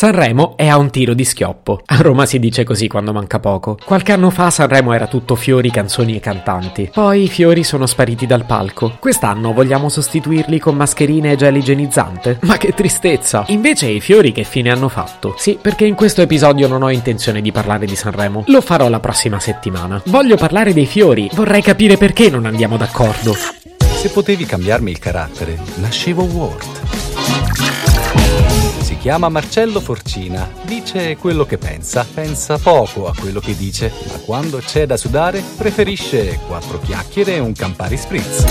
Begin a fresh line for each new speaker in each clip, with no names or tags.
Sanremo è a un tiro di schioppo. A Roma si dice così quando manca poco. Qualche anno fa Sanremo era tutto fiori, canzoni e cantanti. Poi i fiori sono spariti dal palco. Quest'anno vogliamo sostituirli con mascherine e gel igienizzante? Ma che tristezza! Invece i fiori che fine hanno fatto? Sì, perché in questo episodio non ho intenzione di parlare di Sanremo. Lo farò la prossima settimana. Voglio parlare dei fiori. Vorrei capire perché non andiamo d'accordo.
Se potevi cambiarmi il carattere, nascevo Ward. Si chiama Marcello Forcina, dice quello che pensa, pensa poco a quello che dice, ma quando c'è da sudare preferisce quattro chiacchiere e un Campari Spritz.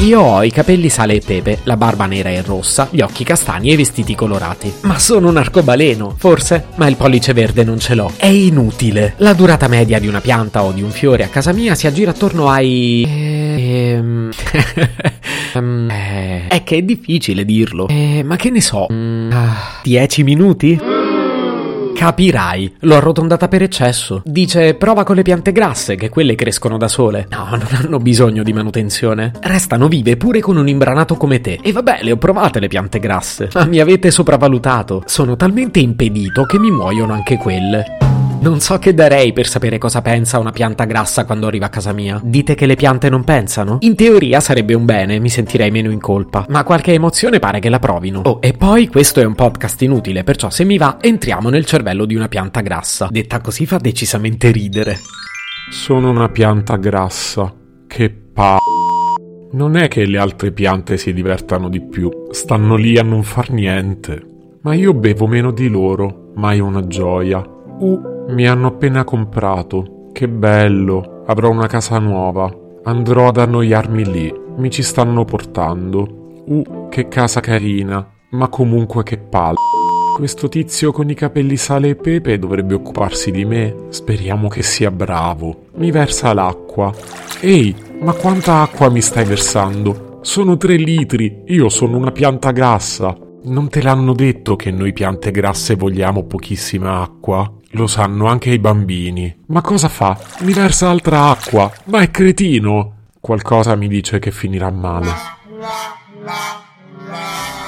Io ho i capelli sale e pepe, la barba nera e rossa, gli occhi castani e i vestiti colorati. Ma sono un arcobaleno, forse? Ma il pollice verde non ce l'ho. È inutile. La durata media di una pianta o di un fiore a casa mia si aggira attorno ai... Ehm... Ehm, eh, è che è difficile dirlo. Eh, ma che ne so? Mm, ah, 10 minuti? Capirai, l'ho arrotondata per eccesso. Dice prova con le piante grasse, che quelle crescono da sole. No, non hanno bisogno di manutenzione. Restano vive pure con un imbranato come te. E vabbè, le ho provate le piante grasse. Ma mi avete sopravvalutato. Sono talmente impedito che mi muoiono anche quelle. Non so che darei per sapere cosa pensa una pianta grassa quando arriva a casa mia. Dite che le piante non pensano? In teoria sarebbe un bene, mi sentirei meno in colpa. Ma qualche emozione pare che la provino. Oh, e poi questo è un podcast inutile, perciò se mi va entriamo nel cervello di una pianta grassa. Detta così fa decisamente ridere.
Sono una pianta grassa. Che pa... Non è che le altre piante si divertano di più, stanno lì a non far niente. Ma io bevo meno di loro, mai una gioia. Uh, mi hanno appena comprato. Che bello. Avrò una casa nuova. Andrò ad annoiarmi lì. Mi ci stanno portando. Uh, che casa carina. Ma comunque che palle. Questo tizio con i capelli sale e pepe dovrebbe occuparsi di me. Speriamo che sia bravo. Mi versa l'acqua. Ehi, ma quanta acqua mi stai versando? Sono tre litri. Io sono una pianta grassa. Non te l'hanno detto che noi piante grasse vogliamo pochissima acqua? Lo sanno anche i bambini. Ma cosa fa? Mi versa altra acqua. Ma è cretino. Qualcosa mi dice che finirà male.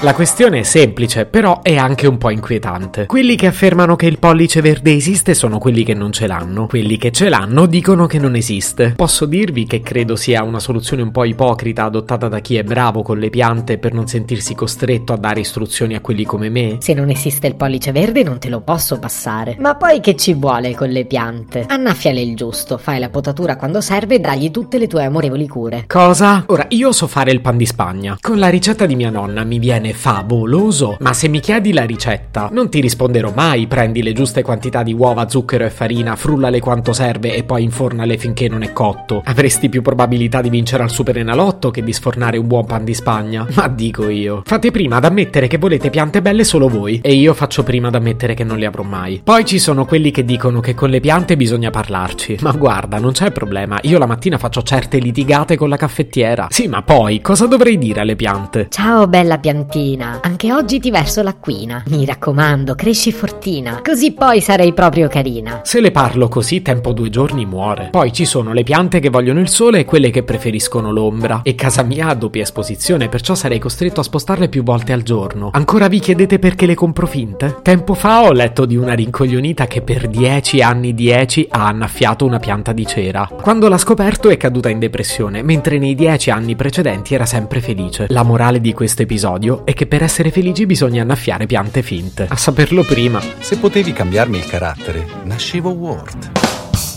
La questione è semplice, però è anche un po' inquietante. Quelli che affermano che il pollice verde esiste sono quelli che non ce l'hanno. Quelli che ce l'hanno dicono che non esiste. Posso dirvi che credo sia una soluzione un po' ipocrita adottata da chi è bravo con le piante per non sentirsi costretto a dare istruzioni a quelli come me.
Se non esiste il pollice verde non te lo posso passare. Ma poi che ci vuole con le piante? Annaffiale il giusto, fai la potatura quando serve e dagli tutte le tue amorevoli cure.
Cosa? Ora, io so fare il pan di Spagna. Con la ricetta di mia nonna mi viene favoloso. Ma se mi chiedi la ricetta, non ti risponderò mai. Prendi le giuste quantità di uova, zucchero e farina, frullale quanto serve e poi infornale finché non è cotto. Avresti più probabilità di vincere al Super Enalotto che di sfornare un buon pan di Spagna. Ma dico io. Fate prima ad ammettere che volete piante belle solo voi. E io faccio prima ad ammettere che non le avrò mai. Poi ci sono quelli che dicono che con le piante bisogna parlarci. Ma guarda, non c'è problema. Io la mattina faccio certe litigate con la caffettiera. Sì, ma poi cosa dovrei dire alle piante?
Ciao bella piantina, anche oggi ti verso l'acquina. Mi raccomando, cresci fortina, così poi sarai proprio carina.
Se le parlo così, tempo due giorni muore. Poi ci sono le piante che vogliono il sole e quelle che preferiscono l'ombra. E casa mia ha doppia esposizione, perciò sarei costretto a spostarle più volte al giorno. Ancora vi chiedete perché le compro finte? Tempo fa ho letto di una rincoglionita che per 10 anni 10 ha annaffiato una pianta di cera. Quando l'ha scoperto è caduta in depressione, mentre nei 10 anni precedenti era sempre felice. La morale di questo episodio è che per essere felici bisogna annaffiare piante finte. A saperlo prima.
Se potevi cambiarmi il carattere, nascevo Ward.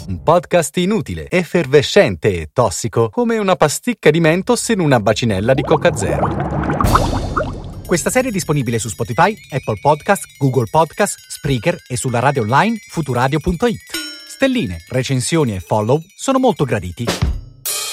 Un podcast inutile, effervescente e tossico, come una pasticca di mentos in una bacinella di Coca Zero. Questa serie è disponibile su Spotify, Apple Podcast, Google Podcast, Spreaker e sulla radio online futuradio.it. Stelline, recensioni e follow sono molto graditi.